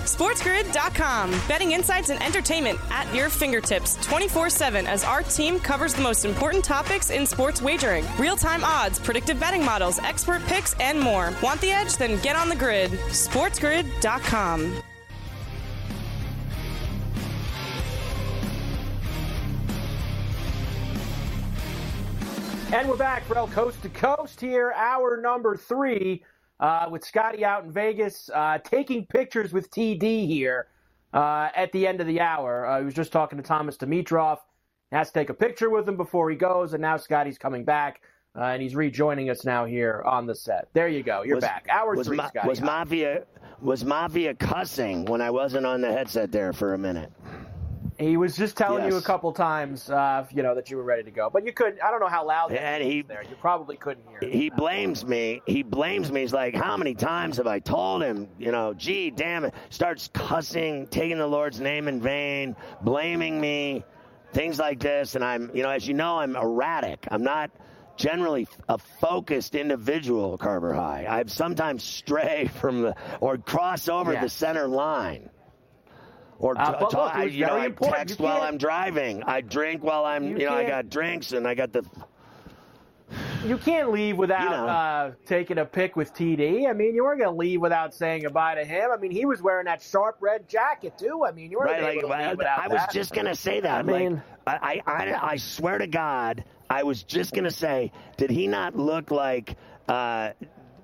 SportsGrid.com. Betting insights and entertainment at your fingertips 24 7 as our team covers the most important topics in sports wagering real time odds, predictive betting models, expert picks, and more. Want the edge? Then get on the grid. SportsGrid.com. And we're back, Rel Coast to Coast here, hour number three, uh, with Scotty out in Vegas, uh, taking pictures with TD here uh, at the end of the hour. Uh, he was just talking to Thomas Dimitroff. Has to take a picture with him before he goes, and now Scotty's coming back. Uh, and he's rejoining us now here on the set. There you go. You're was, back. Hour was three, ma- Scotty. Was Mafia was Mafia cussing when I wasn't on the headset there for a minute? He was just telling Yes. you a couple times, uh, you know, that you were ready to go, but you couldn't. I don't know how loud that And was he- there. You probably couldn't hear. He blames me. He blames me. He's like, how many times have I told him? You know, gee, damn it. Starts cussing, taking the Lord's name in vain, blaming me, things like this. And I'm, you know, as you know, I'm erratic. I'm not generally a focused individual, Carver High. I've sometimes stray from the or cross over Yes. the center line. Or Uh, but look, I, you know, I text while I'm driving. I drink while I'm, You you, know, I got drinks and I got the You can't leave without You know. uh, taking a pic with TD. I mean, you weren't going to leave without saying goodbye to him. I mean, he was wearing that sharp red jacket too. I mean, you weren't right. Like to leave I, I was just gonna say that. I mean- like, I, I, I, I swear to God, I was just gonna say, did he not look like? Uh,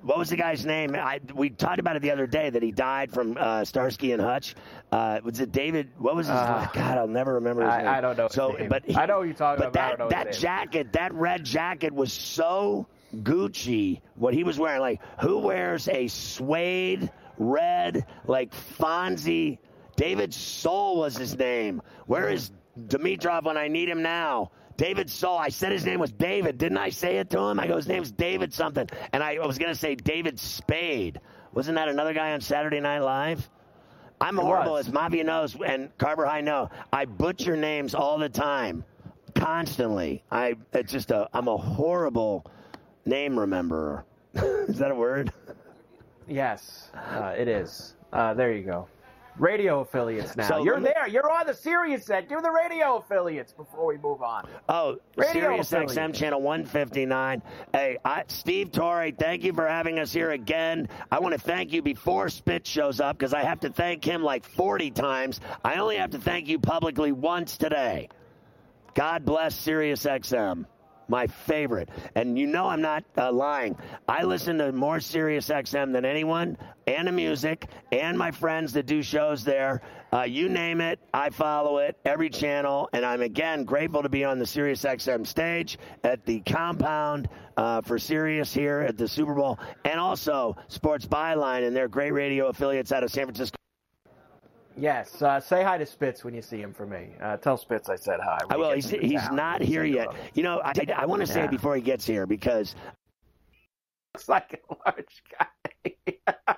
what was the guy's name? I, we talked about it the other day that he died from uh, Starsky and Hutch. Uh, was it David? What was his? Uh, God, I'll never remember his I- name. I don't know So, but he- I know you're talking but about, but That, don't know his that jacket, that red jacket, was so Gucci. What he was wearing, like who wears a suede red like Fonzie? David Soul was his name. Where is Dimitroff when I need him now? David Soul. I said his name was David. Didn't I say it to him? I go, his name's David something. And I was going to say David Spade. Wasn't that another guy on Saturday Night Live? I'm It horrible, was. as Mafia knows, and Carver High know. I butcher names all the time, constantly. I it's just a I'm a horrible name rememberer. is that a word? Yes, uh, it is. Uh, there you go. Radio affiliates now. So You're me- there. You're on the Sirius set. You're the radio affiliates before we move on. Oh, Radio Sirius affiliate. XM channel 159. Hey, I, Steve Torrey, thank you for having us here again. I want to thank you before Spitz shows up because I have to thank him like 40 times. I only have to thank you publicly once today. God bless Sirius XM. My favorite. And you know I'm not uh, lying. I listen to more Sirius XM than anyone, and the music, and my friends that do shows there. Uh, you name it, I follow it, every channel. And I'm again grateful to be on the Sirius XM stage at the compound uh, for Sirius here at the Super Bowl, and also Sports Byline and their great radio affiliates out of San Francisco. Yes. Uh, say hi to Spitz when you see him for me. Uh, tell Spitz I said hi. I will. he He's, he's not here yet. You know, I, I want to say it before he gets here because looks like a large guy.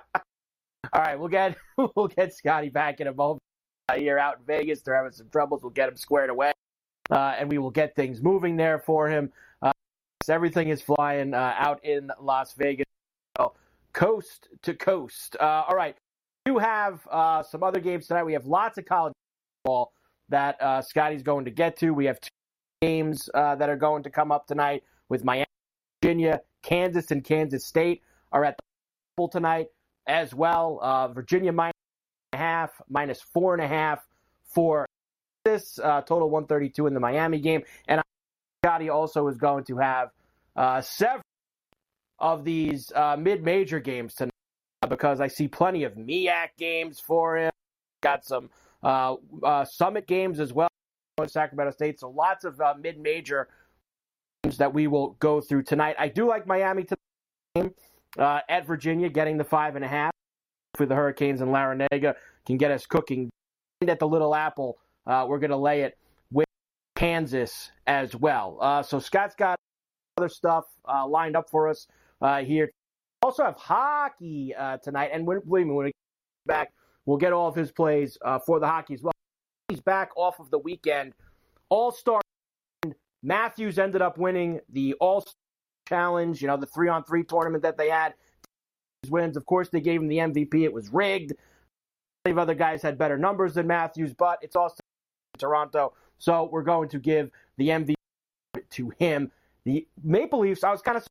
All right, we'll get we'll get Scotty back in a moment. Uh, here out in Vegas, they're having some troubles. We'll get him squared away, uh, and we will get things moving there for him. Uh, everything is flying uh, out in Las Vegas, coast to coast. Uh, all right, do have uh, some other games tonight. We have lots of college football that uh, Scotty's going to get to. We have two games uh, that are going to come up tonight with Miami, Virginia, Kansas, and Kansas State are at the tonight. as well. Uh, Virginia minus a half, minus four and a half for this uh, total 132 in the Miami game. And Scotty also is going to have uh, several of these mid-major games tonight because I see plenty of MEAC games for him. Got some uh, uh, Summit games as well in Sacramento State. So lots of uh, mid-major games that we will go through tonight. I do like Miami to uh, at Virginia, getting the five and a half for the Hurricanes and Larrañaga can get us cooking. And at the Little Apple, uh, we're going to lay it with Kansas as well. Uh, so Scott's got other stuff uh, lined up for us uh, here. Also have hockey uh, tonight, and when, believe me, when we get back, we'll get all of his plays uh, for the hockey as well. He's back off of the weekend. All Star Matthews ended up winning the All Star Challenge, you know, the three on three tournament that they had. Wins, of course, they gave him the MVP. It was rigged. Of other guys had better numbers than Matthews, but it's also Toronto, so we're going to give the MVP to him. The Maple Leafs, I was kind of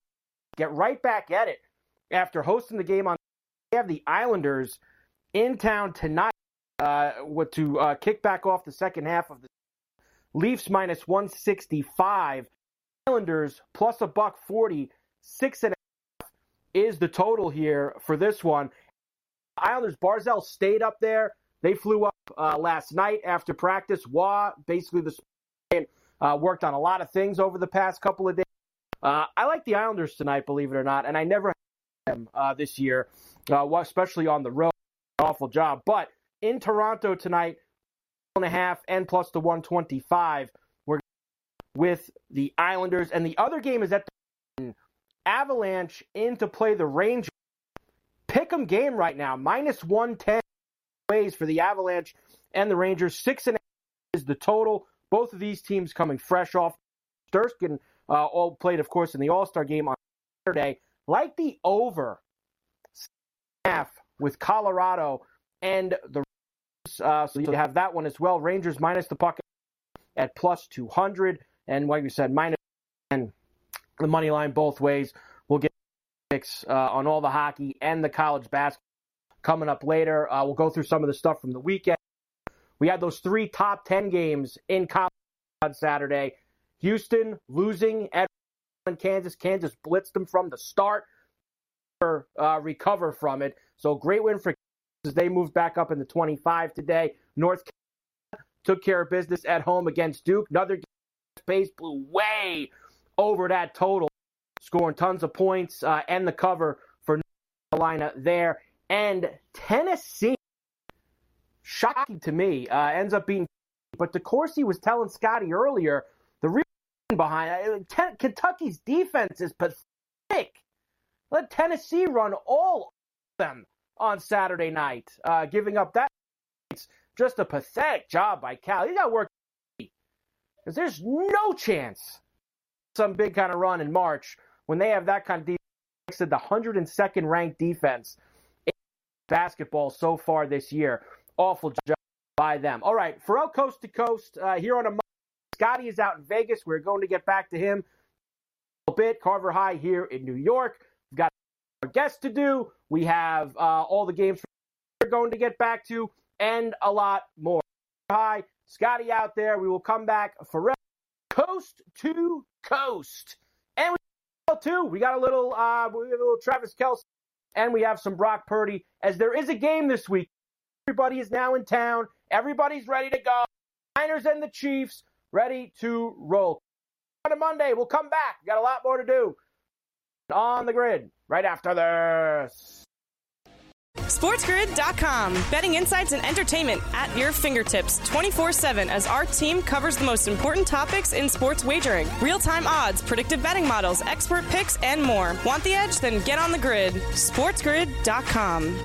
get right back at it after hosting the game on. They have the Islanders in town tonight uh, to uh, kick back off the second half of the Leafs minus 165, Islanders plus a buck 40, six and a half is the total here for this one. Islanders, Barzal stayed up there. They flew up uh, last night after practice. Roy, basically the uh, worked on a lot of things over the past couple of days. Uh, I like the Islanders tonight, believe it or not, and I never them uh, this year, uh, especially on the road. Awful job, but in Toronto tonight, and a half and plus the 125. We're with the Islanders, and the other game is at the Avalanche in to play the Rangers. Pick 'em game right now, minus 110 ways for the Avalanche and the Rangers. Six and a half is the total. Both of these teams coming fresh off. Shesterkin uh, all played, of course, in the All Star game on Saturday. Like the over half with Colorado and the uh, so you have that one as well. Rangers minus the puck at plus 200. And like we said, minus and the money line both ways. We'll get picks uh, on all the hockey and the college basketball coming up later. Uh, we'll go through some of the stuff from the weekend. We had those three top 10 games in college on Saturday. Houston losing at Kansas. Kansas blitzed them from the start. Uh, recover from it. So great win for Kansas. they moved back up in the 25 today. North Carolina took care of business at home against Duke. Another space blew way over that total, scoring tons of points uh, and the cover for North Carolina there. And Tennessee, shocking to me, uh, ends up being. But DeCourcy was telling Scotty earlier behind Kentucky's defense is pathetic. Let Tennessee run all of them on Saturday night, uh, giving up that. It's just a pathetic job by Cal. You got to work because there's no chance some big kind of run in March when they have that kind of defense. The 102nd ranked defense in basketball so far this year. Awful job by them. All right, for Ferrall Coast to Coast uh, here on a Scotty is out in Vegas. We're going to get back to him a bit. Carver High here in New York. We've got our guests to do. We have uh, all the games we're going to get back to and a lot more. Hi, Scotty out there. We will come back forever. coast to coast. And we too. We got a little uh, we have a little Travis Kelce and we have some Brock Purdy as there is a game this week. Everybody is now in town. Everybody's ready to go. Niners and the Chiefs ready to roll. On a Monday, we'll come back. We got a lot more to do on the grid right after this. SportsGrid.com. Betting insights and entertainment at your fingertips 24 7 as our team covers the most important topics in sports wagering real time odds, predictive betting models, expert picks, and more. Want the edge? Then get on the grid. SportsGrid.com.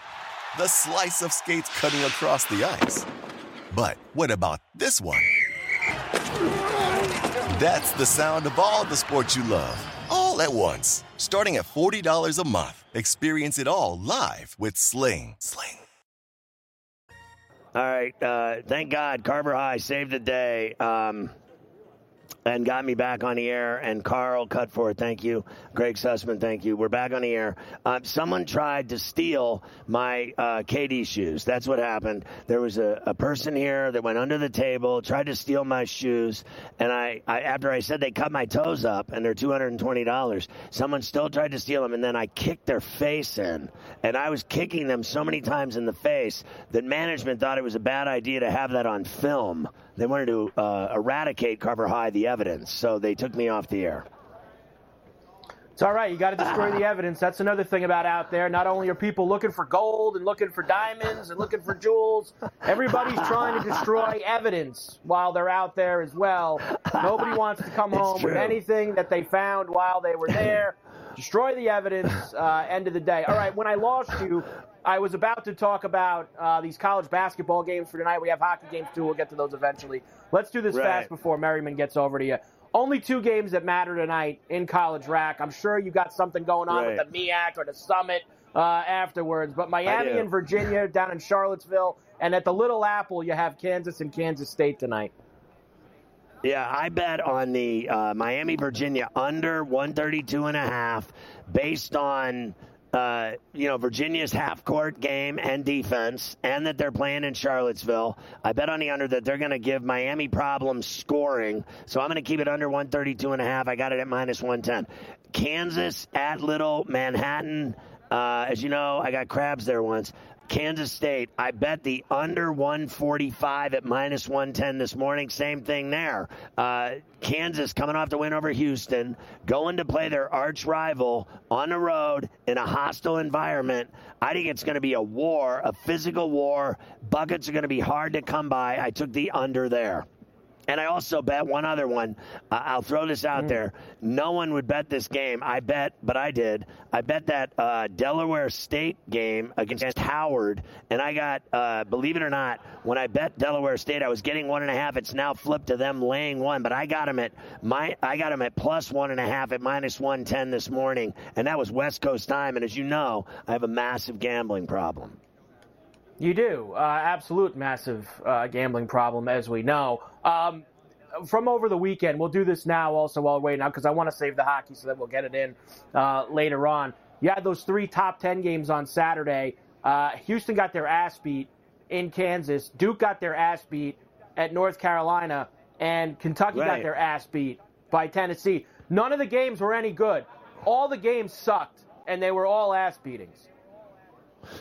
the slice of skates cutting across the ice. But what about this one? That's the sound of all the sports you love, all at once. Starting at $40 a month. Experience it all live with Sling. Sling. All right. Uh, thank God Carver High saved the day. Um, and got me back on the air. And Carl Cutforth, thank you. Greg Sussman, thank you. We're back on the air. Uh, someone tried to steal my uh, KD shoes. That's what happened. There was a, a, person here that went under the table, tried to steal my shoes, and I, I after I said they cut my toes up and they're two hundred and twenty dollars, someone still tried to steal them, and then I kicked their face in, and I was kicking them so many times in the face that management thought it was a bad idea to have that on film. They wanted to uh, eradicate Carver High, the evidence, so they took me off the air. It's all right. You got to destroy the evidence. That's another thing about out there. Not only are people looking for gold and looking for diamonds and looking for jewels, everybody's trying to destroy evidence while they're out there as well. Nobody wants to come home with anything that they found while they were there. Destroy the evidence. Uh, end of the day. All right. When I lost you, I was about to talk about uh, these college basketball games for tonight. We have hockey games too. We'll get to those eventually. Let's do this right. fast before Merriman gets over to you. Only two games that matter tonight in college rack. I'm sure you got something going on right. with the MEAC or the Summit uh, afterwards. But Miami and Virginia down in Charlottesville, and at the Little Apple, you have Kansas and Kansas State tonight. Yeah, I bet on the uh, Miami Virginia under 132 and a half based on uh, you know, Virginia's half court game and defense, and that they're playing in Charlottesville. I bet on the under that they're going to give Miami problems scoring. So I'm going to keep it under 132 and a half. I got it at minus 110. Kansas at Little Manhattan. Uh, as you know, I got crabs there once. Kansas State, I bet the under 145 at minus 110 this morning. Same thing there. Uh, Kansas coming off the win over Houston, going to play their arch rival on the road in a hostile environment. I think it's going to be a war, a physical war. Buckets are going to be hard to come by. I took the under there. And I also bet one other one. Uh, I'll throw this out mm. there. No one would bet this game. I bet, but I did. I bet that uh, Delaware State game against Howard, and I got, uh, believe it or not, when I bet Delaware State, I was getting one and a half. It's now flipped to them laying one, but I got them at my, I got them at plus one and a half at minus one ten this morning, and that was West Coast time. And as you know, I have a massive gambling problem. You do. Uh, absolute massive uh, gambling problem, as we know. Um, from over the weekend, we'll do this now also while we're waiting out because I want to save the hockey so that we'll get it in uh, later on. You had those three top 10 games on Saturday. Uh, Houston got their ass beat in Kansas. Duke got their ass beat at North Carolina. And Kentucky right. got their ass beat by Tennessee. None of the games were any good. All the games sucked, and they were all ass beatings.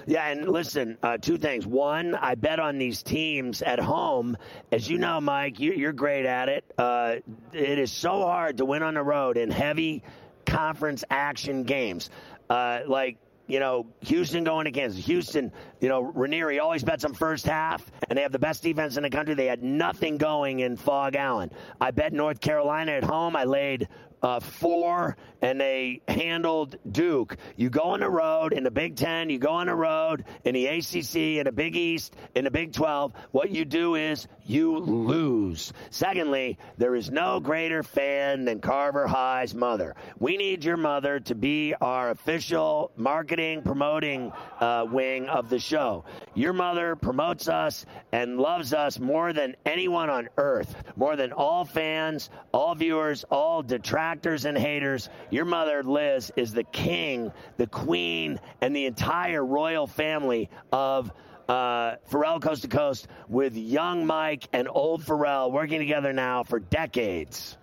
Yeah, and listen, uh, two things. One, I bet on these teams at home. As you know, Mike, you're great at it. Uh, it is so hard to win on the road in heavy conference action games. Uh, like you know, Houston going against Houston, you know, Ranieri always bets them first half, and they have the best defense in the country. They had nothing going in Phog Allen. I bet North Carolina at home. I laid uh, four, and they handled Duke. You go on the road in the Big Ten, you go on the road in the ACC, in the Big East, in the Big 12. What you do is you lose. Secondly, there is no greater fan than Carver High's mother. We need your mother to be our official marketing, promoting uh, wing of the show. Your mother promotes us and loves us more than anyone on earth, more than all fans, all viewers, all detractors and haters, your mother, Liz, is the king, the queen, and the entire royal family of uh, Ferrall Coast to Coast with young Mike and old Ferrall working together now for decades.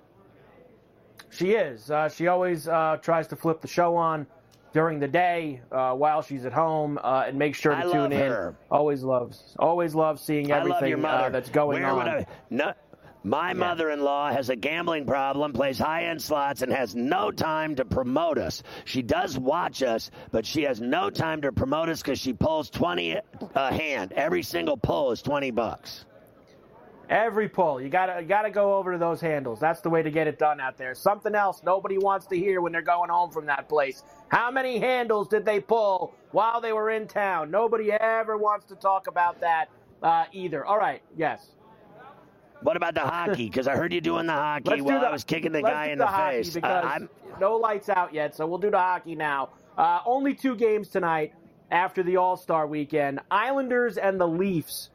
She is. Uh, she always uh, tries to flip the show on during the day uh, while she's at home, uh, and make sure to I tune love in. her. Always loves, always loves seeing love everything mother. uh, that's going Where on. I- no, my mother-in-law has a gambling problem, plays high-end slots, and has no time to promote us. She does watch us, but she has no time to promote us because she pulls twenty a hand. Every single pull is twenty bucks. Every pull, you gotta you gotta go over to those handles. That's the way to get it done out there. Something else nobody wants to hear when they're going home from that place. How many handles did they pull while they were in town? Nobody ever wants to talk about that uh, either. All right, yes. What about the hockey? Because I heard you doing the hockey Let's while the- I was kicking the guy in the, the, face. Uh, no lights out yet, so we'll do the hockey now. Uh, only two games tonight after the All Star weekend. Islanders and the Leafs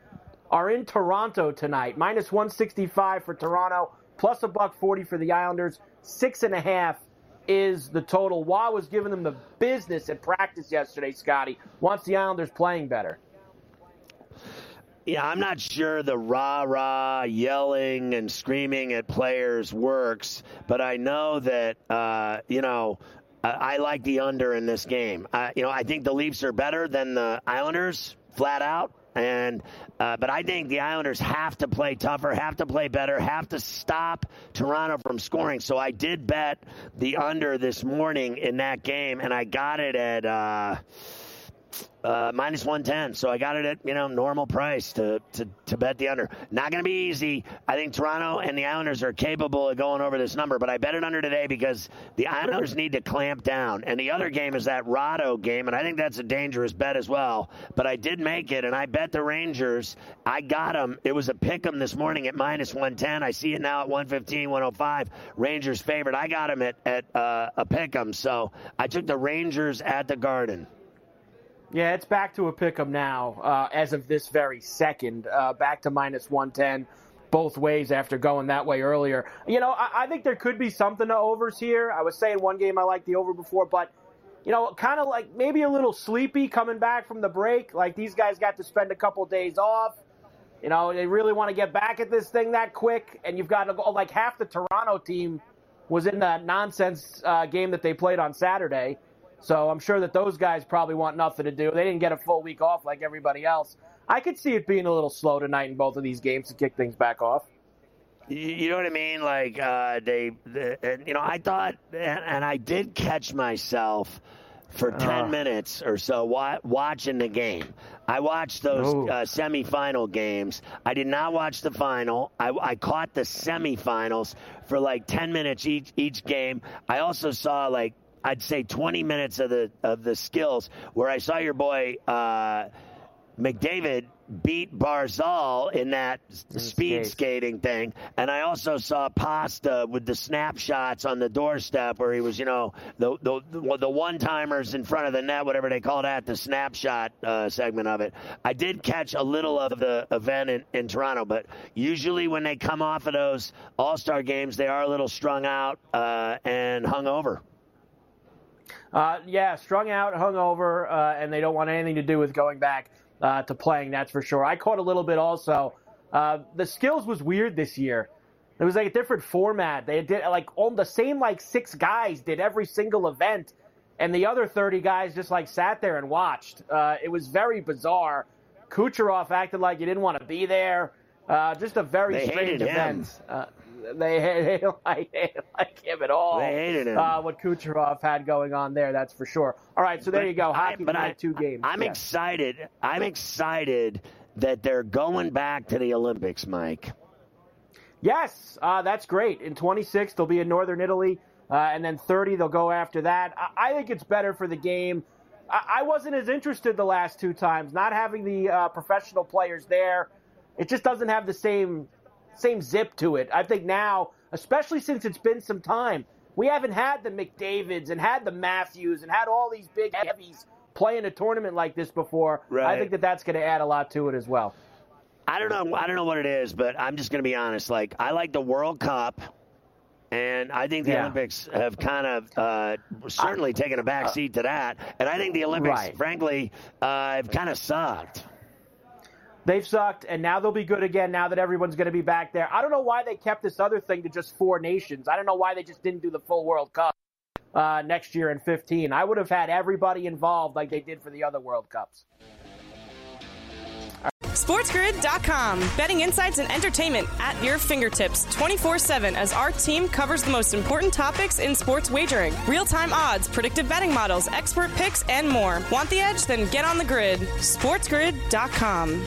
are in Toronto tonight. Minus 165 for Toronto, plus a buck 40 for the Islanders. Six and a half is the total. Roy was giving them the business at practice yesterday, Scotty. Wants the Islanders playing better. Yeah, I'm not sure the rah rah yelling and screaming at players works, but I know that uh, you know I, like the under in this game. Uh, you know, I think the Leafs are better than the Islanders, flat out. And uh, but I think the Islanders have to play tougher, have to play better, have to stop Toronto from scoring. So I did bet the under this morning in that game, and I got it at. Uh, uh, minus 110. So I got it at, you know, normal price to, to, to bet the under. Not going to be easy. I think Toronto and the Islanders are capable of going over this number, but I bet it under today because the Islanders need to clamp down. And the other game is that Rado game, and I think that's a dangerous bet as well. But I did make it, and I bet the Rangers. I got them. It was a pick 'em this morning at minus 110. I see it now at 115, 105. Rangers favorite. I got them at, at uh, a pick 'em. So I took the Rangers at the Garden. Yeah, it's back to a pick 'em now, uh, as of this very second. Uh, back to minus 110 both ways after going that way earlier. You know, I, I think there could be something to overs here. I was saying one game I liked the over before, but, you know, kind of like maybe a little sleepy coming back from the break. Like these guys got to spend a couple days off. You know, they really want to get back at this thing that quick, and you've got to go. Like half the Toronto team was in that nonsense uh, game that they played on Saturday. So I'm sure that those guys probably want nothing to do. They didn't get a full week off like everybody else. I could see it being a little slow tonight in both of these games to kick things back off. You- You know what I mean? Like uh, they, the, and, you know, I thought, and, and I did catch myself for ten Ah. minutes or so wa- watching the game. I watched those Ooh. uh, semifinal games. I did not watch the final. I, I caught the semifinals for like ten minutes each each game. I also saw like I'd say twenty minutes of the of the skills where I saw your boy. Uh, McDavid beat Barzal in that speed skating thing, and I also saw Pasta with the snapshots on the doorstep where he was, you know, the the the, the one timers in front of the net, whatever they call that, the snapshot uh, segment of it. I did catch a little of the event in, in Toronto, but usually when they come off of those All Star games, they are a little strung out uh, and hung over. Uh, yeah, strung out, hungover, uh, and they don't want anything to do with going back uh, to playing. That's for sure. I caught a little bit also. Uh, the skills was weird this year. It was like a different format. They did like all the same like six guys did every single event, and the other thirty guys just like sat there and watched. Uh, it was very bizarre. Kucherov acted like he didn't want to be there. Uh, just a very They strange event. They, they don't like, they don't like him at all. They hated him. Uh, what Kucherov had going on there, that's for sure. All right, so there But you go. I- Hockey but tonight, I- two games. I'm Yeah. excited. I'm excited that they're going back to the Olympics, Mike. Yes, uh, that's great. In 26, they'll be in Northern Italy, uh, and then 30, they'll go after that. I, I think it's better for the game. I, I wasn't as interested the last two times, not having the uh, professional players there. It just doesn't have the same same zip to it. I think now, especially since it's been some time, we haven't had the McDavids and had the Matthews and had all these big heavies play in a tournament like this before. I think that that's going to add a lot to it as well. I don't know. I don't know what it is, but I'm just going to be honest. Like I like the World Cup, and I think the Yeah. Olympics have kind of uh, certainly taken a back seat to that. And I think the Olympics, Right. frankly, uh, have kind of sucked. They've sucked, and now they'll be good again now that everyone's going to be back there. I don't know why they kept this other thing to just four nations. I don't know why they just didn't do the full World Cup. uh, next year in 15. I would have had everybody involved like they did for the other World Cups. SportsGrid.com. Betting insights and entertainment at your fingertips 24 7 as our team covers the most important topics in sports wagering real time odds, predictive betting models, expert picks, and more. Want the edge? Then get on the grid. SportsGrid.com.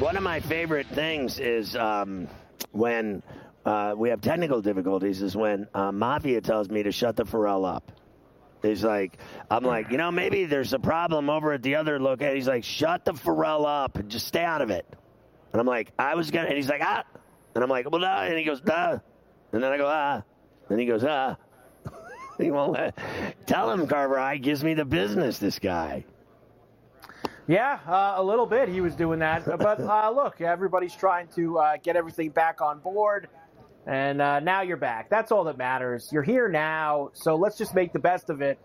One of my favorite things is um, when uh, we have technical difficulties. Is when uh, Mafia tells me to shut the Ferrall up. He's like, I'm like, you know, maybe there's a problem over at the other location. He's like, shut the Ferrall up and just stay out of it. And I'm like, I was gonna, and he's like, ah, and I'm like, well, nah, and he goes, nah, and then I go, ah, and he goes, ah. he won't let. Tell him, Carver. I gives me the business. This guy. Yeah, uh, a little bit. He was doing that. But uh, look, everybody's trying to uh, get everything back on board. And uh, now you're back. That's all that matters. You're here now. So let's just make the best of it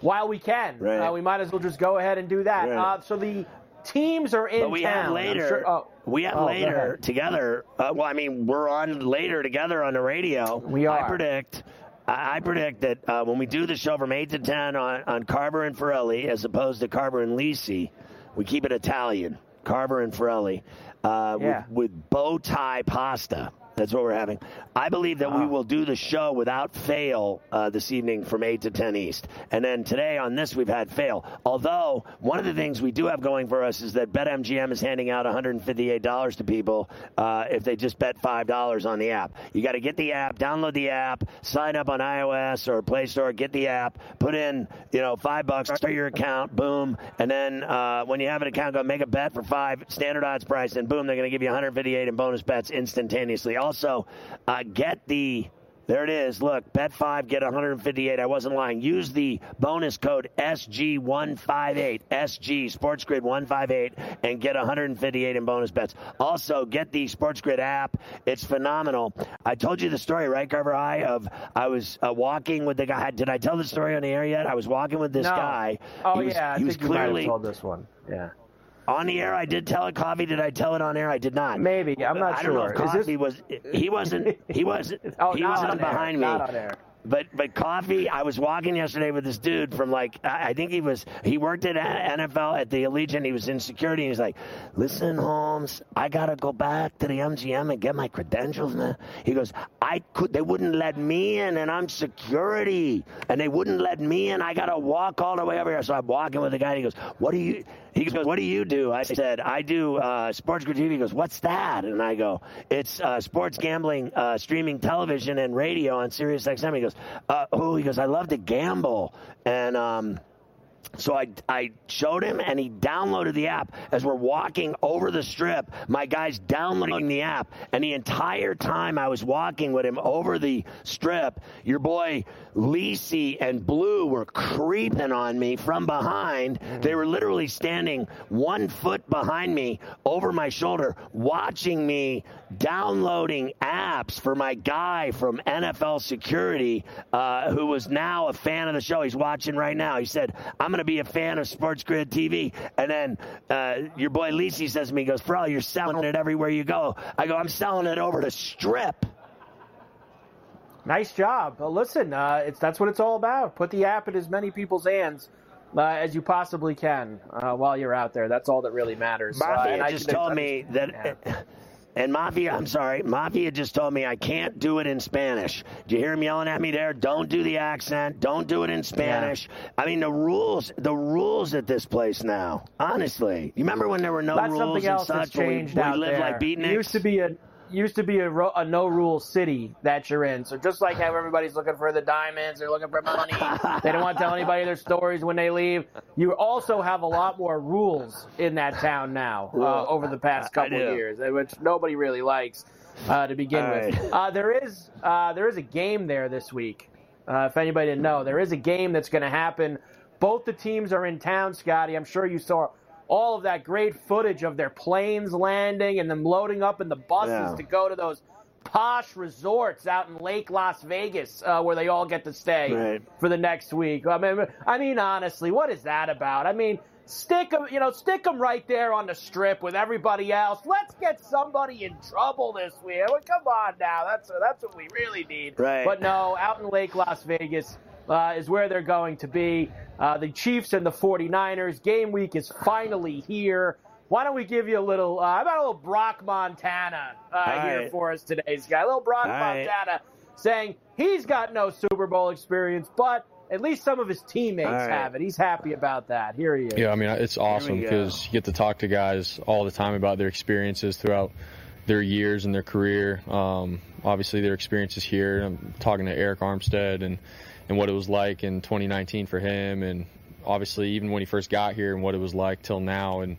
while we can. Right. Uh, we might as well just go ahead and do that. Right. Uh, so the teams are in But we town. have later. sure- oh. We have Oh, later together. Uh, well, I mean, we're on later together on the radio. We are. I predict. I I predict that uh, when we do the show from eight to ten on, on Carver and Forelli, as opposed to Carver and Lisi, we keep it Italian. Carver and Forelli uh, Yeah. with, with bow tie pasta. That's what we're having. I believe that we Ah. will do the show without fail uh, this evening from 8 to 10 East. And then today on this, we've had fail. Although, one of the things we do have going for us is that BetMGM is handing out $158 to people uh, if they just bet $5 on the app. You got to get the app, download the app, sign up on iOS or Play Store, get the app, put in, you know, five bucks, start your account, boom. And then uh, when you have an account, go make a bet for five, standard odds price, and boom, they're going to give you 158 in bonus bets instantaneously. Also, uh, get the there it is. Look, bet five, get 158. I wasn't lying. Use the bonus code SG158, SG Sports Grid 158, and get 158 in bonus bets. Also, get the Sports Grid app. It's phenomenal. I told you the story, right, Carver High? Of I was uh, walking with the guy. Did I tell the story on the air yet? I was walking with this No. guy. Oh, he was, yeah. I he was think you might have clearly told this one. Yeah. On the air. I did tell it. Coffee. Did I tell it on air? I did not. Maybe. I'm not I sure. don't know if Is this- Coffee was. He wasn't. He wasn't. Oh, he wasn't on air, behind me. Not on air. But but coffee. I was walking yesterday with this dude from like I I think he was he worked at NFL at the Allegiant. He was in security. He was like, "Listen, Holmes, I gotta go back to the MGM and get my credentials." Man. He goes, "I could. They wouldn't let me in, and I'm security, and they wouldn't let me in. I gotta walk all the way over here." So I'm walking with the guy. And he goes, "What do you?" He goes, "What do you do?" I said, "I do uh, sports TV." He goes, "What's that?" And I go, "It's uh, sports gambling, uh, streaming television and radio on Sirius XM." He goes, uh, "Oh," he goes, "I love to gamble." And um, So I, I showed him, and he downloaded the app as we're walking over the strip. My guy's downloading the app, and the entire time I was walking with him over the strip, your boy Lisi and Blue were creeping on me from behind. They were literally standing one foot behind me over my shoulder, watching me downloading apps for my guy from NFL Security, uh, who was now a fan of the show. He's watching right now. He said, I'm going to be a fan of Sports Grid TV. And then uh, your boy Lisi says to me, he goes, Bro, you're selling it everywhere you go. I go, I'm selling it over to Strip. Nice job. Well, listen, uh, it's that's what it's all about. Put the app in as many people's hands uh, as you possibly can uh, while you're out there. That's all that really matters. Uh, just told me that. Yeah. And Mafia, I'm sorry, Mafia just told me I can't do it in Spanish. Do you hear him yelling at me there? Don't do the accent. Don't do it in Spanish. Yeah. I mean, the rules, the rules at this place now. Honestly, you remember when there were no That's rules and such? Changed we, we lived there. like beatniks. It used to be a used to be a, ro- a no rule city that you're in. So just like how everybody's looking for the diamonds, they're looking for money. they don't want to tell anybody their stories when they leave. You also have a lot more rules in that town now uh, over the past couple of years, which nobody really likes uh, to begin with. Uh, there is uh, there is a game there this week. Uh, if anybody didn't know, there is a game that's going to happen. Both the teams are in town, Scotty. I'm sure you saw all of that great footage of their planes landing and them loading up in the buses Yeah. to go to those posh resorts out in Lake Las Vegas uh, where they all get to stay Right. for the next week. I mean, I mean, honestly, what is that about? I mean, stick them, you know, stick them right there on the strip with everybody else. Let's get somebody in trouble this week. Well, come on now, that's that's what we really need. Right. But no, out in Lake Las Vegas uh, is where they're going to be. Uh, the Chiefs and the 49ers. Game week is finally here. Why don't we give you a little, uh, how about a little Brock Montana uh, here right. for us today, Scott? A little Brock All right. Montana saying he's got no Super Bowl experience, but at least some of his teammates All right. have it. He's happy about that. Here he is. Yeah, I mean, it's awesome because you get to talk to guys all the time about their experiences throughout their years and their career. Um, obviously, their experiences here. I'm talking to Arik Armstead and, and what it was like in 2019 for him, and obviously, even when he first got here and what it was like till now. And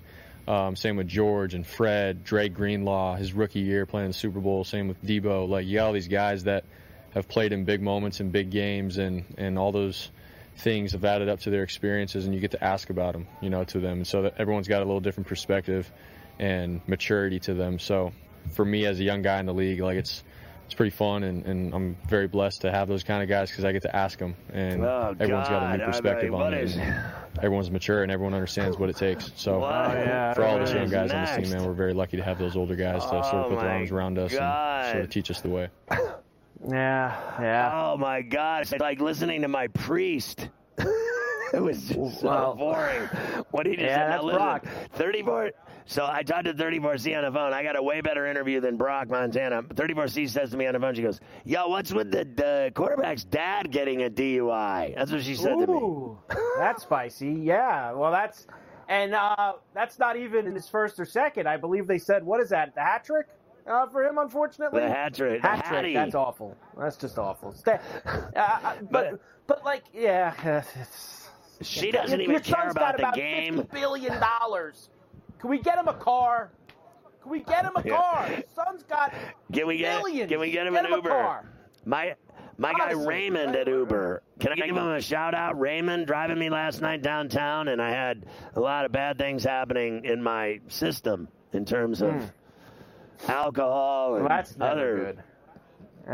um, same with George and Fred, Dre Greenlaw, his rookie year playing the Super Bowl. Same with Deebo. Like, you got all these guys that have played in big moments and big games, and, and all those things have added up to their experiences, and you get to ask about them, you know, to them. And So everyone's got a little different perspective and maturity to them. So for me as a young guy in the league, like it's it's pretty fun, and, and I'm very blessed to have those kind of guys because I get to ask them, and Oh, everyone's got a God. new I perspective mean, on what it. is- everyone's mature, and everyone understands what it takes. So What oh, yeah, for all of us what young is guys on this team, man, we're very lucky to have those older guys to sort Oh, of put their arms around us God. and sort of teach us the way. Yeah, yeah. Oh my God! It's like listening to my priest. it was just so Well, boring. What he just yeah, said. Now that's listen, Brock. 34. So I talked to 34C on the phone. I got a way better interview than Brock Montana. 34C says to me on the phone, she goes, "Yo, what's with the, the quarterback's dad getting a DUI?" That's what she said to me. That's spicy. Yeah. Well, that's and uh, that's not even in his first or second. I believe they said what is that? The hat trick uh, for him, unfortunately. The hat trick. Hat trick. That's awful. That's just awful. Stay, uh, but but like yeah. She doesn't your, even your care son's about the about game. $50 billion. Can we get him a car? Can we get him a Yeah. car? Son's got Can we get? millions. Can we get him Get an him a Uber? car. My my guy Honestly. Raymond at Uber. Can I give him a shout out? Raymond driving me last night downtown, and I had a lot of bad things happening in my system in terms of hmm. alcohol and. Well, that's never other good. That's never good.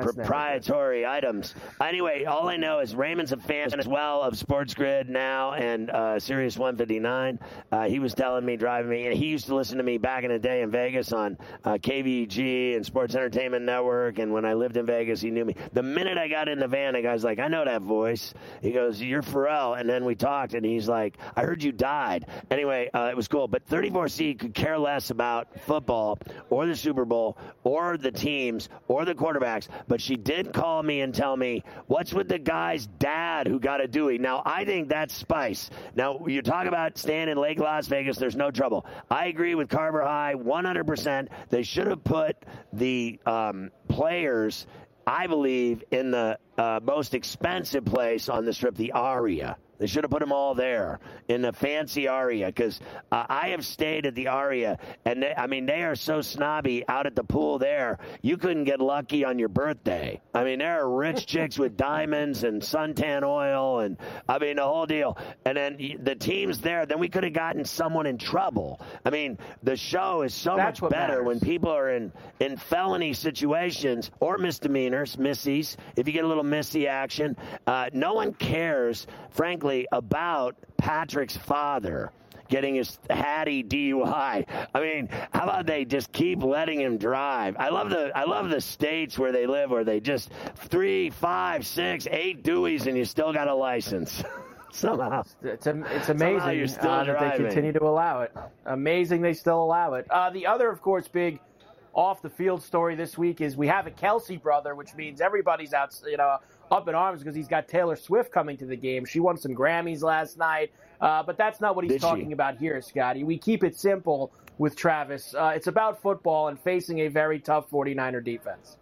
Proprietary items. Anyway, all I know is Raymond's a fan as well of Sports Grid now and uh, Sirius 159. Uh, he was telling me, driving me, and he used to listen to me back in the day in Vegas on uh, KVG and Sports Entertainment Network. And when I lived in Vegas, he knew me. The minute I got in the van, the guy's like, I know that voice. He goes, You're Ferrall. And then we talked, and he's like, I heard you died. Anyway, uh, it was cool. But 34C could care less about football or the Super Bowl or the teams or the quarterbacks. But she did call me and tell me, What's with the guy's dad who got a Dewey? Now, I think that's spice. Now, you talk about staying in Lake Las Vegas, there's no trouble. I agree with Carver High 100%. They should have put the um, players. I believe in the uh, most expensive place on the strip, the Aria. They should have put them all there in the fancy Aria because uh, I have stayed at the Aria, and they, I mean they are so snobby out at the pool there. You couldn't get lucky on your birthday. I mean there are rich chicks with diamonds and suntan oil, and I mean the whole deal. And then the teams there, then we could have gotten someone in trouble. I mean the show is so That's much better matters. when people are in in felony situations or misdemeanors, missies. If you get a little missy action, uh, no one cares, frankly, about Patrick's father getting his Hattie DUI. I mean, how about they just keep letting him drive? I love the I love the states where they live where they just three, five, six, eight Deweys and you still got a license. Somehow. It's, it's amazing still uh, that they continue to allow it. Amazing they still allow it. Uh, the other, of course, big off the field story this week is we have a Kelsey brother, which means everybody's out, you know, up in arms because he's got Taylor Swift coming to the game. She won some Grammys last night, uh, but that's not what he's Did she? talking about here, Scotty. We keep it simple with Travis. Uh, it's about football and facing a very tough 49er defense.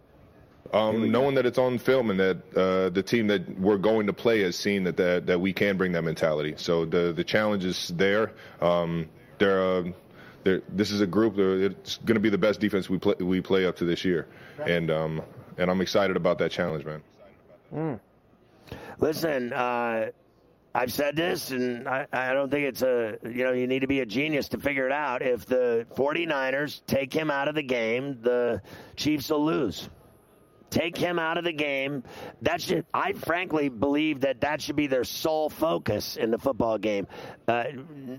Um, knowing that it's on film and that uh, the team that we're going to play has seen that, that that we can bring that mentality. So the the challenge is there. Um, they're, uh, they're, this is a group. that It's going to be the best defense we play we play up to this year, and um, and I'm excited about that challenge, man. Listen, uh, I've said this, and I, I don't think it's a, you know, you need to be a genius to figure it out. If the 49ers take him out of the game, the Chiefs will lose. Take him out of the game. That should, I frankly believe that that should be their sole focus in the football game. Uh,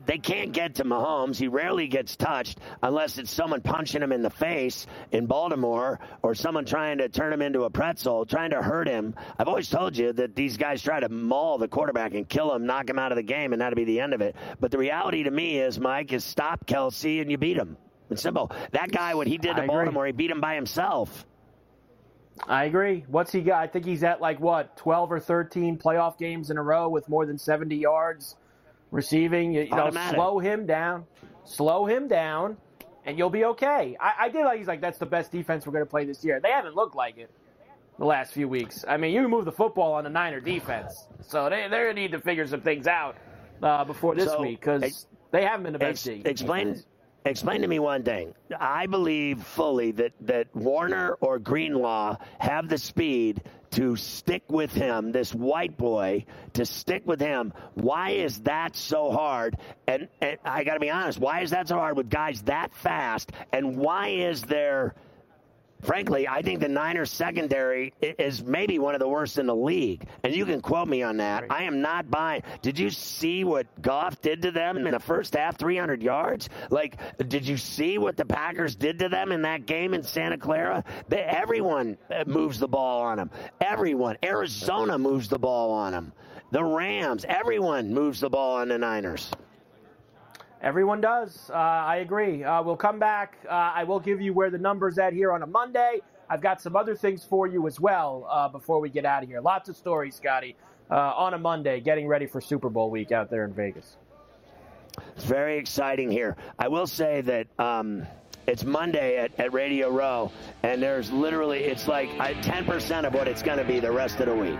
they can't get to Mahomes. He rarely gets touched unless it's someone punching him in the face in Baltimore or someone trying to turn him into a pretzel, trying to hurt him. I've always told you that these guys try to maul the quarterback and kill him, knock him out of the game, and that'll be the end of it. But the reality to me is, Mike, is stop Kelce and you beat him. It's simple. That guy, what he did to I agree. Baltimore, he beat him by himself. I agree. What's he got? I think he's at like what, 12 or 13 playoff games in a row with more than 70 yards receiving. You, you know, slow him down, slow him down, and you'll be okay. I, I did like he's like that's the best defense we're going to play this year. They haven't looked like it the last few weeks. I mean, you move the football on the Niner defense, so they they need to figure some things out uh, before this So, week because ex- they haven't been the Ex- best team. explain explain to me one thing. I believe fully that that Warner or Greenlaw have the speed to stick with him, this white boy, to stick with him. Why is that so hard? And, and I got to be honest, why is that so hard with guys that fast? And why is there frankly, I think the Niners secondary is maybe one of the worst in the league. And you can quote me on that. I am not buying. Did you see what Goff did to them in the first half, 300 yards? Like, did you see what the Packers did to them in that game in Santa Clara? They, everyone uh, moves the ball on them. Everyone. Arizona moves the ball on them. The Rams, everyone moves the ball on the Niners. Everyone does. Uh, I agree. Uh, we'll come back. Uh, I will give you where the number's at here on a Monday. I've got some other things for you as well uh, before we get out of here. Lots of stories, Scotty, uh, on a Monday, getting ready for Super Bowl week out there in Vegas. It's very exciting here. I will say that um, it's Monday at, at Radio Row, and there's literally, it's like uh, 10% of what it's going to be the rest of the week.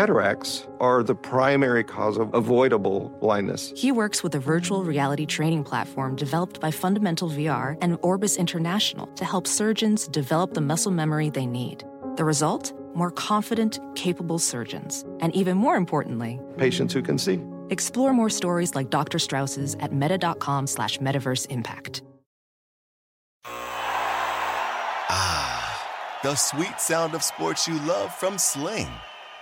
Cataracts are the primary cause of avoidable blindness. He works with a virtual reality training platform developed by Fundamental VR and Orbis International to help surgeons develop the muscle memory they need. The result? More confident, capable surgeons. And even more importantly, Patients who can see. explore more stories like Dr. Strauss's at meta.com slash metaverse impact. Ah, the sweet sound of sports you love from Sling.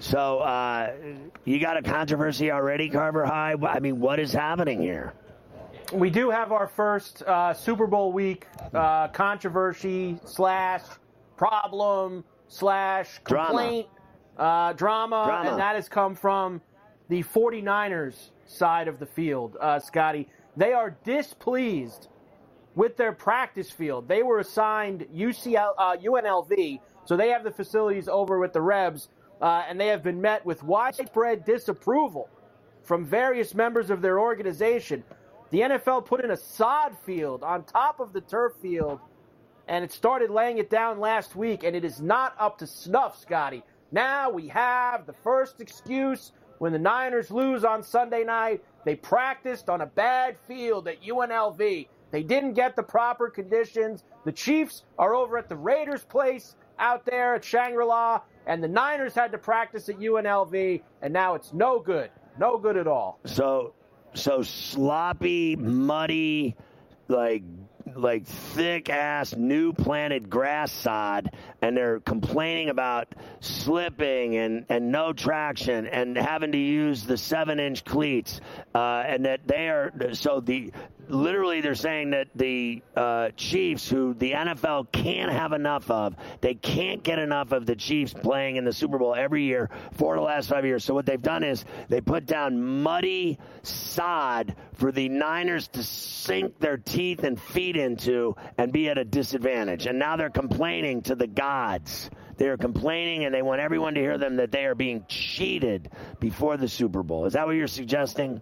So, uh, you got a controversy already, Carver High? I mean, what is happening here? We do have our first uh, Super Bowl week uh, controversy slash problem slash complaint drama. drama, drama, and that has come from the 49ers side of the field, uh, Scotty. They are displeased with their practice field. They were assigned UCL, uh, UNLV, so they have the facilities over with the Rebs, uh, and they have been met with widespread disapproval from various members of their organization. The NFL put in a sod field on top of the turf field, and it started laying it down last week, and it is not up to snuff, Scotty. Now we have the first excuse when the Niners lose on Sunday night. They practiced on a bad field at UNLV. They didn't get the proper conditions. The Chiefs are over at the Raiders' place out there at Shangri La, and the Niners had to practice at UNLV, and now it's no good. No good at all. So, so sloppy, muddy, like like thick ass new planted grass sod and they're complaining about slipping and, and no traction and having to use the seven inch cleats uh, and that they are so the literally they're saying that the uh, Chiefs, who the NFL can't have enough of, they can't get enough of the Chiefs playing in the Super Bowl every year for the last five years. So what they've done is they put down muddy sod for the Niners to sink their teeth and feet into and be at a disadvantage. And now they're complaining to the gods. They're complaining and they want everyone to hear them that they are being cheated before the Super Bowl. Is that what you're suggesting?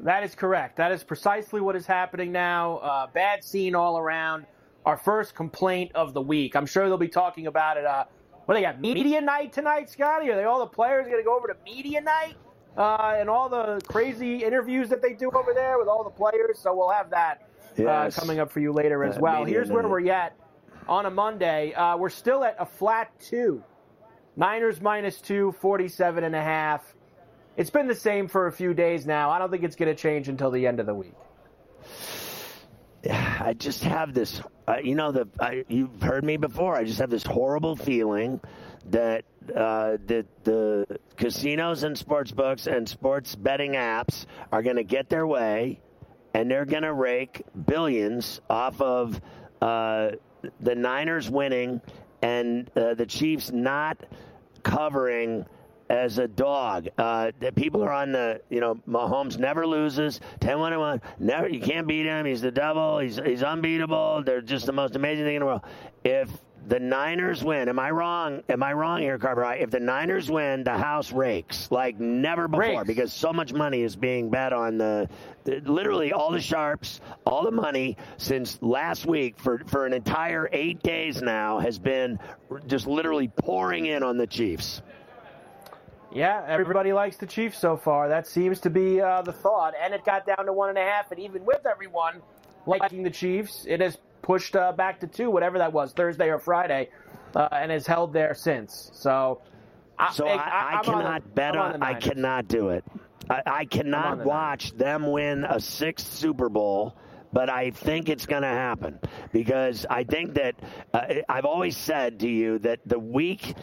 That is correct. That is precisely what is happening now. Uh, bad scene all around. Our first complaint of the week. I'm sure they'll be talking about it. Uh, what do they got? Media night tonight, Scotty? Are they all the players going to go over to media night uh, and all the crazy interviews that they do over there with all the players? So we'll have that uh, yes. coming up for you later as well. Here's where we're at on a Monday. Uh, we're still at a flat two. Niners minus two, 47 and a half. It's been the same for a few days now. I don't think it's going to change until the end of the week. I just have this, uh, you know, the I, you've heard me before. I just have this horrible feeling that uh, that the casinos and sports books and sports betting apps are going to get their way, and they're going to rake billions off of uh, the Niners winning and uh, the Chiefs not covering as a dog. Uh, the people are on the, you know, Mahomes never loses. 10 1 1. Never, you can't beat him. He's the devil. He's, he's unbeatable. They're just the most amazing thing in the world. If the Niners win, am I wrong? Am I wrong here, Carver? If the Niners win, the house rakes like never before Rakes. because so much money is being bet on the, the- literally all the sharps, all the money since last week for, for an entire eight days now has been just literally pouring in on the Chiefs. Yeah, everybody likes the Chiefs so far. That seems to be uh, the thought. And it got down to one and a half. And even with everyone liking the Chiefs, it has pushed uh, back to two, whatever that was, Thursday or Friday, uh, and has held there since. So, I, So I, I, I, cannot the- bet on. on I cannot do it. I, I cannot the watch them win a sixth Super Bowl. But I think it's going to happen because I think that uh, I've always said to you that the week,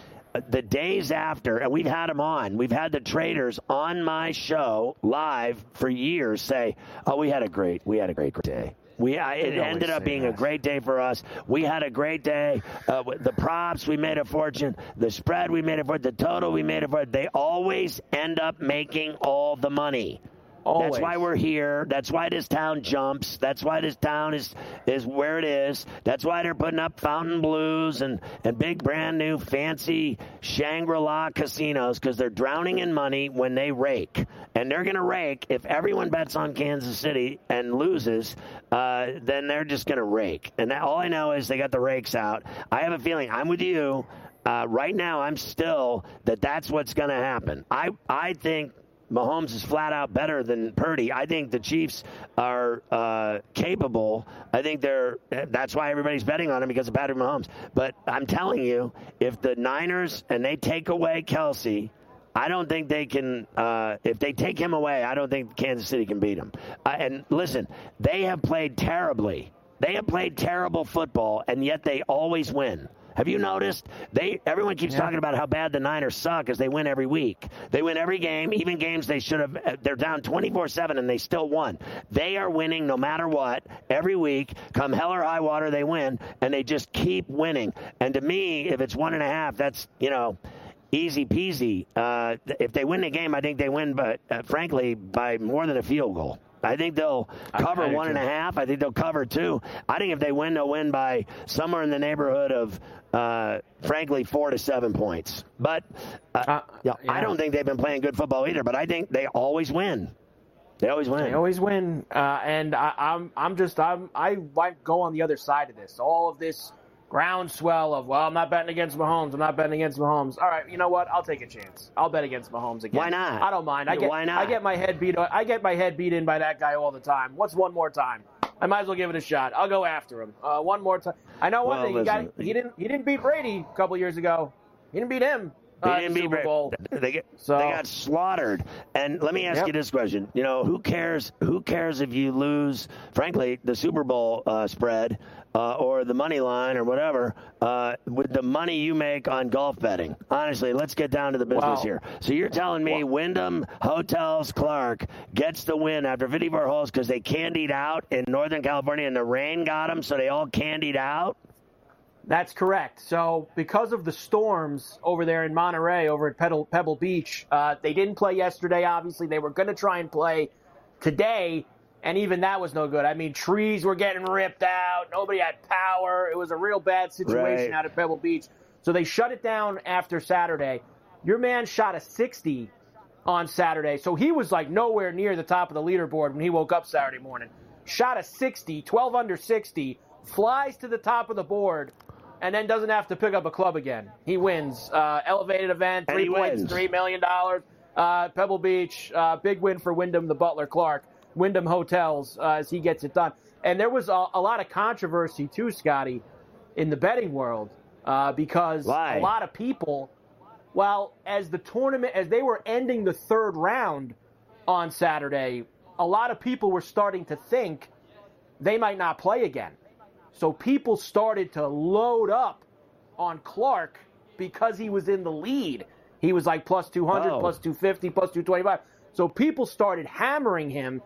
the days after, and we've had them on. We've had the traders on my show live for years say, "Oh, we had a great, we had a great day." We I, it ended up being a great day for us. We had a great day. Uh, with the props, we made a fortune. The spread, we made it for The total, we made it for They always end up making all the money. Always. That's why we're here. That's why this town jumps. That's why this town is is where it is. That's why they're putting up Fontainebleaus and and big brand new fancy Shangri-La casinos because they're drowning in money when they rake, and they're going to rake if everyone bets on Kansas City and loses. Uh, then they're just going to rake. And that, all I know is they got the rakes out. I have a feeling I'm with you. uh, right now, I'm still that that's what's going to happen. I I think Mahomes is flat out better than Purdy. I think the Chiefs are uh, capable. I think they're. That's why everybody's betting on them because of Patrick Mahomes. But I'm telling you, if the Niners and they take away Kelce, I don't think they can. Uh, if they take him away, I don't think Kansas City can beat him. Uh, and listen, they have played terribly. They have played terrible football, and yet they always win. Have you noticed? They everyone keeps yeah. talking about how bad the Niners suck as they win every week. They win every game, even games they should have. Uh, they're down 24-7 and they still won. They are winning no matter what every week. Come hell or high water, they win, and they just keep winning. And to me, if it's one and a half, that's you know easy peasy. Uh, if they win the game, I think they win, but uh, frankly, by more than a field goal. I think they'll cover one and a half. I think they'll cover two. I think if they win, they'll win by somewhere in the neighborhood of, uh, frankly, four to seven points. But uh, uh, yeah, yeah. I don't think they've been playing good football either. But I think they always win. They always win. They always win. Uh, and I, I'm, I'm just, I'm, I might go on the other side of this. All of this groundswell of, well, I'm not betting against Mahomes. I'm not betting against Mahomes. All right, you know what? I'll take a chance. I'll bet against Mahomes again. Why not? I don't mind. I get, Why not? I get my head beat. I get my head beat in by that guy all the time. What's one more time? I might as well give it a shot. I'll go after him. Uh, one more time. I know one well, thing. He, got, he didn't. He didn't beat Brady a couple years ago. He didn't beat him. Uh, they didn't beat Super Bowl. They, get, so, they got slaughtered. And let me ask yep. you this question: You know, who cares? Who cares if you lose? Frankly, the Super Bowl uh, spread uh, or the money line or whatever uh, with the money you make on golf betting. Honestly, let's get down to the business wow. here. So you're telling me Wyndham Hotels Clark gets the win after 54 holes because they candied out in Northern California and the rain got them, so they all candied out? That's correct. So, because of the storms over there in Monterey, over at Pebble, Pebble Beach, uh, they didn't play yesterday. Obviously, they were going to try and play today, and even that was no good. I mean, trees were getting ripped out. Nobody had power. It was a real bad situation right. out at Pebble Beach. So they shut it down after Saturday. Your man shot a 60 on Saturday, so he was like nowhere near the top of the leaderboard when he woke up Saturday morning. Shot a 60, 12 under 60, flies to the top of the board and then doesn't have to pick up a club again. He wins. Uh, elevated event, three points, three million dollars. Uh, Pebble Beach, uh, big win for Wyndham, the Butler Clark, Wyndham Hotels uh, as he gets it done. And there was a, a, lot of controversy too, Scotty, in the betting world uh, because Why? a lot of people, well, as the tournament, as they were ending the third round on Saturday, a lot of people were starting to think they might not play again. So people started to load up on Clark because he was in the lead. He was like plus 200, oh. plus 250, plus 225. So people started hammering him.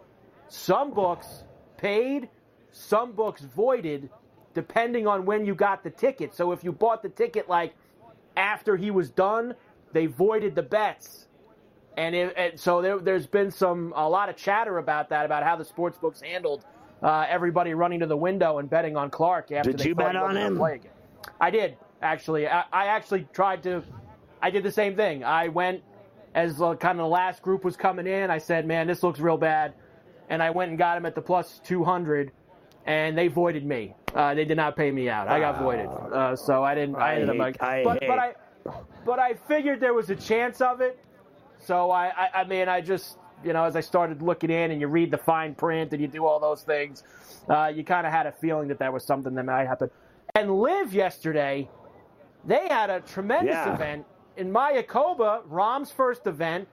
Some books paid, some books voided, depending on when you got the ticket. So if you bought the ticket like after he was done, they voided the bets. And, it, and so there, has been some a lot of chatter about that, about how the sports books handled – uh, everybody running to the window and betting on Clark after did they you bet on him? Play again. I did actually. I, I, actually tried to. I did the same thing. I went as uh, kind of the last group was coming in. I said, "Man, this looks real bad," and I went and got him at the plus two hundred, and they voided me. Uh, they did not pay me out. I got voided, uh, so I didn't. I, I ended hate, up like, I but, hate. but I, but I figured there was a chance of it. So I, I, I mean, I just you know, as I started looking in and you read the fine print and you do all those things, uh, you kind of had a feeling that that was something that might happen. And live yesterday, they had a tremendous yeah. event in Mayakoba, Rahm's first event,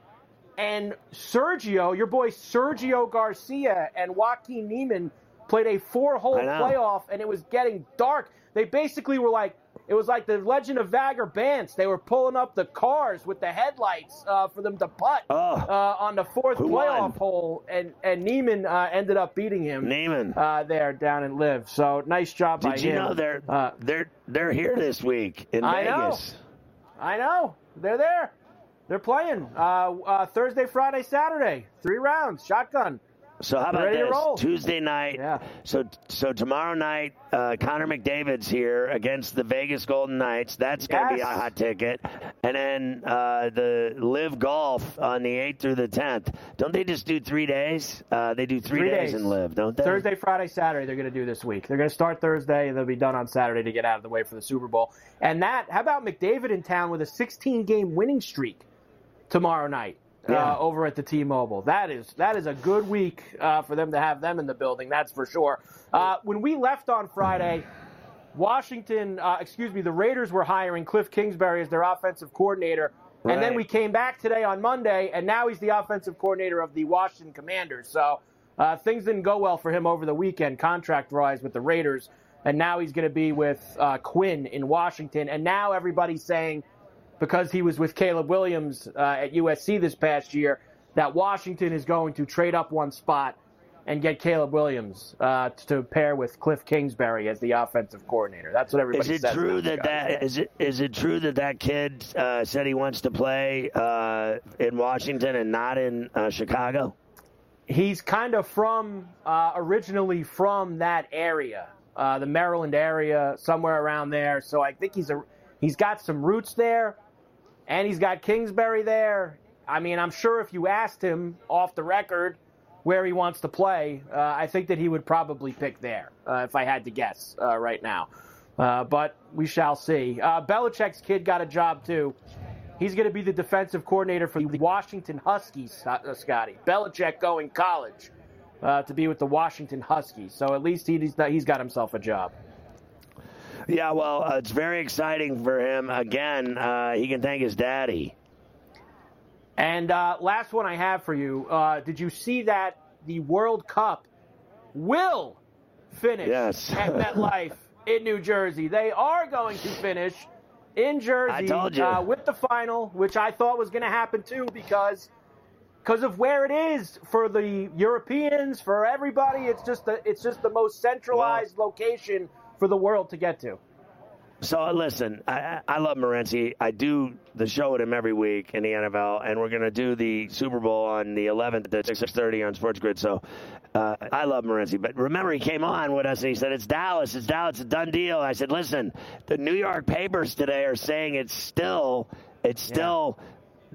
and Sergio, your boy Sergio Garcia and Joaquin Niemann played a four-hole playoff, and it was getting dark. They basically were like, it was like the Legend of Bagger Vance. They were pulling up the cars with the headlights uh, for them to putt oh, uh, on the fourth playoff won? hole, and and Niemann uh, ended up beating him. Niemann uh, there down in LIV. So nice job Did by you him. know they're Uh, they're they're here this week in I know. Vegas? I know they're there. They're playing uh, uh, Thursday, Friday, Saturday, three rounds, shotgun. So how about this? Tuesday night. Yeah. So so tomorrow night, uh, Connor McDavid's here against the Vegas Golden Knights. That's going to be a hot ticket. And then uh, the LIV Golf on the 8th through the 10th. Don't they just do three days? Uh, they do three, Three days, days. in LIV, don't they? Thursday, Friday, Saturday, they're going to do this week. They're going to start Thursday, and they'll be done on Saturday to get out of the way for the Super Bowl. And that, how about McDavid in town with a 16 game winning streak tomorrow night Yeah. uh, over at the T-Mobile? That is that is a good week uh, for them to have them in the building. That's for sure. Uh, when we left on Friday. Washington, uh, excuse me, the Raiders were hiring Cliff Kingsbury as their offensive coordinator. And then we came back today on Monday, and now he's the offensive coordinator of the Washington Commanders. So uh, things didn't go well for him over the weekend, contract wise, with the Raiders. And now he's going to be with uh, Quinn in Washington. And now everybody's saying, because he was with Caleb Williams uh, at USC this past year, that Washington is going to trade up one spot and get Caleb Williams uh, to pair with Cliff Kingsbury as the offensive coordinator. That's what everybody Is it says. true that that is it is it true that that kid uh, said he wants to play uh, in Washington and not in uh, Chicago? he's kind of from uh, originally from that area, uh, the Maryland area, somewhere around there. So I think he's a he's got some roots there, and he's got Kingsbury there. I mean, I'm sure if you asked him off the record where he wants to play, uh, I think that he would probably pick there uh, if I had to guess uh, right now. Uh, but we shall see. Uh, Belichick's kid got a job too. He's going to be the defensive coordinator for the Washington Huskies, uh, Scotty. Belichick going college uh, to be with the Washington Huskies. So at least he, he's, he's got himself a job. Yeah, well, uh, it's very exciting for him. Again, uh, he can thank his daddy. And uh, last one I have for you. Uh, did you see that the World Cup will finish Yes. at MetLife in New Jersey? They are going to finish in Jersey I told you. Uh, with the final, which I thought was going to happen too because because of where it is for the Europeans, for everybody. It's just the it's just the most centralized location for the world to get to. So uh, listen, I, I love Morency. I do the show with him every week in the NFL, and we're going to do the Super Bowl on the 11th at 6:30 on Sports Grid. So uh, I love Morency. But remember, he came on with us and he said, "It's Dallas. It's Dallas. It's a done deal." I said, "Listen, the New York papers today are saying it's still, it's still."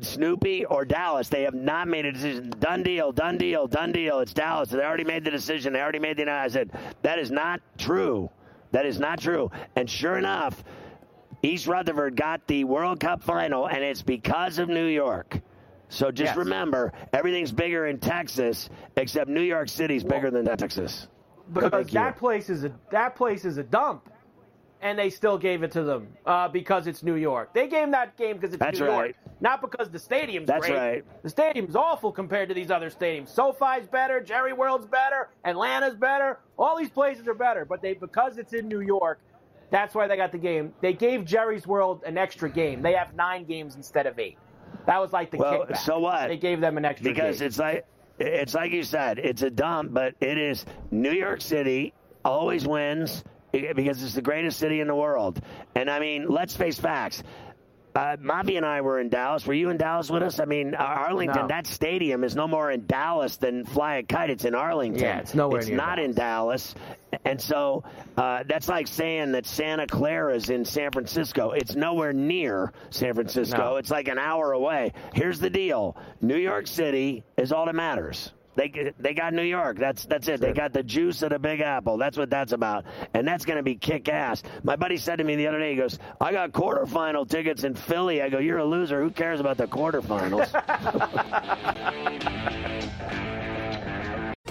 Snoopy or Dallas. They have not made a decision. Done deal, done deal, done deal. It's Dallas. They already made the decision. They already made the. I said that is not true. That is not true. And sure enough, East Rutherford got the World Cup final, and it's because of New York. So just Yes. remember, everything's bigger in Texas, except New York City's bigger than Texas. because that place is a that place is a dump, and they still gave it to them uh, because it's New York. They gave that game because it's That's New right. York, not because the stadium's That's great. right. The stadium's awful compared to these other stadiums. SoFi's better, Jerry World's better, Atlanta's better. All these places are better, but they because it's in New York. That's why they got the game. They gave Jerry's World an extra game. They have nine games instead of eight. That was like the Well, kickback. so what? They gave them an extra game. because game. it's like it's like you said, it's a dump, but it is New York City always wins eh, because it's the greatest city in the world. And I mean, let's face facts. Uh, Mavi and I were in Dallas. Were you in Dallas with us? I mean, Arlington, No. that stadium is no more in Dallas than Fly a Kite. It's in Arlington. Yeah, it's nowhere It's not in Dallas. And so uh, that's like saying that Santa Clara is in San Francisco. It's nowhere near San Francisco. No. It's like an hour away. Here's the deal New York City is all that matters. They, they got New York. That's that's it. They got the juice of the Big Apple. That's what that's about, and that's going to be kick ass. My buddy said to me the other day, he goes, "I got quarterfinal tickets in Philly." I go, "You're a loser. Who cares about the quarterfinals?"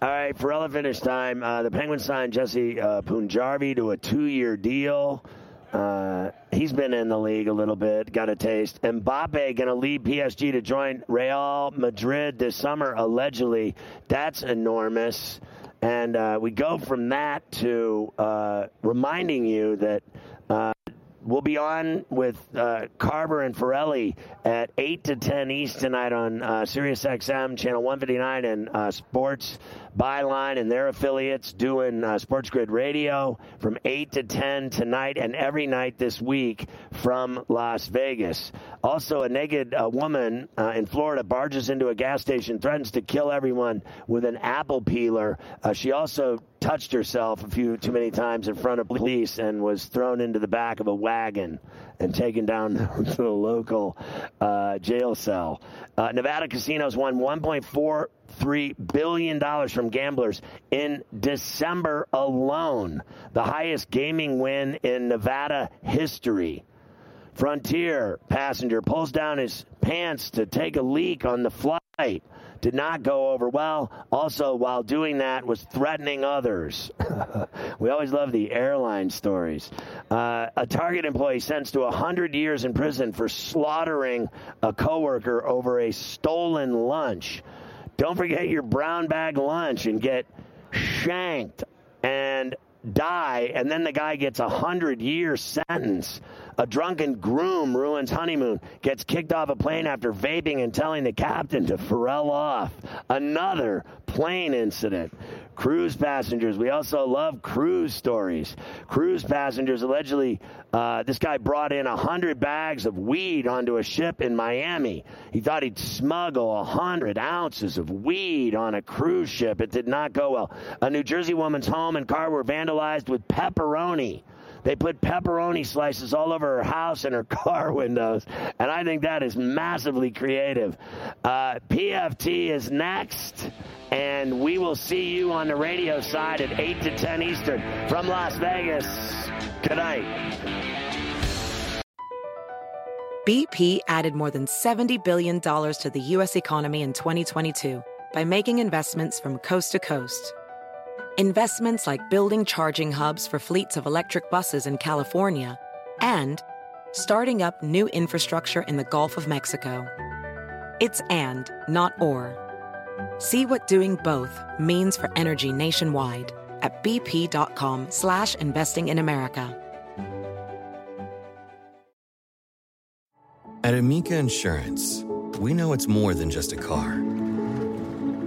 All right, for finish time. Uh, the Penguins signed Jesse uh, Puljujarvi to a two-year deal. Uh, he's been in the league a little bit, got a taste. Mbappe going to lead PSG to join Real Madrid this summer, allegedly. That's enormous. And uh, we go from that to uh, reminding you that We'll be on with uh, Carver and Ferrelli at 8 to 10 East tonight on uh, Sirius XM, channel 159, and uh, Sports Byline and their affiliates doing uh, Sports Grid Radio from 8 to 10 tonight and every night this week from Las Vegas. Also, a naked uh, woman uh, in Florida barges into a gas station, threatens to kill everyone with an apple peeler. Uh, she also touched herself a few too many times in front of police and was thrown into the back of a wagon and taken down to the local uh, jail cell. Uh, Nevada casinos won 1.43 billion dollars from gamblers in December alone, the highest gaming win in Nevada history. Frontier passenger pulls down his pants to take a leak on the flight did not go over well. Also, while doing that, was threatening others. we always love the airline stories. Uh, a Target employee sentenced to 100 years in prison for slaughtering a coworker over a stolen lunch. Don't forget your brown bag lunch and get shanked and die, and then the guy gets a hundred year sentence. A drunken groom ruins honeymoon, gets kicked off a plane after vaping and telling the captain to Pharrell off. Another plane incident. Cruise passengers. We also love cruise stories. Cruise passengers allegedly, uh, this guy brought in 100 bags of weed onto a ship in Miami. He thought he'd smuggle 100 ounces of weed on a cruise ship. It did not go well. A New Jersey woman's home and car were vandalized with pepperoni. They put pepperoni slices all over her house and her car windows. And I think that is massively creative. Uh, PFT is next. And we will see you on the radio side at 8 to 10 Eastern from Las Vegas. Good night. BP added more than $70 billion to the U.S. economy in 2022 by making investments from coast to coast investments like building charging hubs for fleets of electric buses in California, and starting up new infrastructure in the Gulf of Mexico. It's and, not or. See what doing both means for energy nationwide at bp.com slash investing in America. At Amica Insurance, we know it's more than just a car.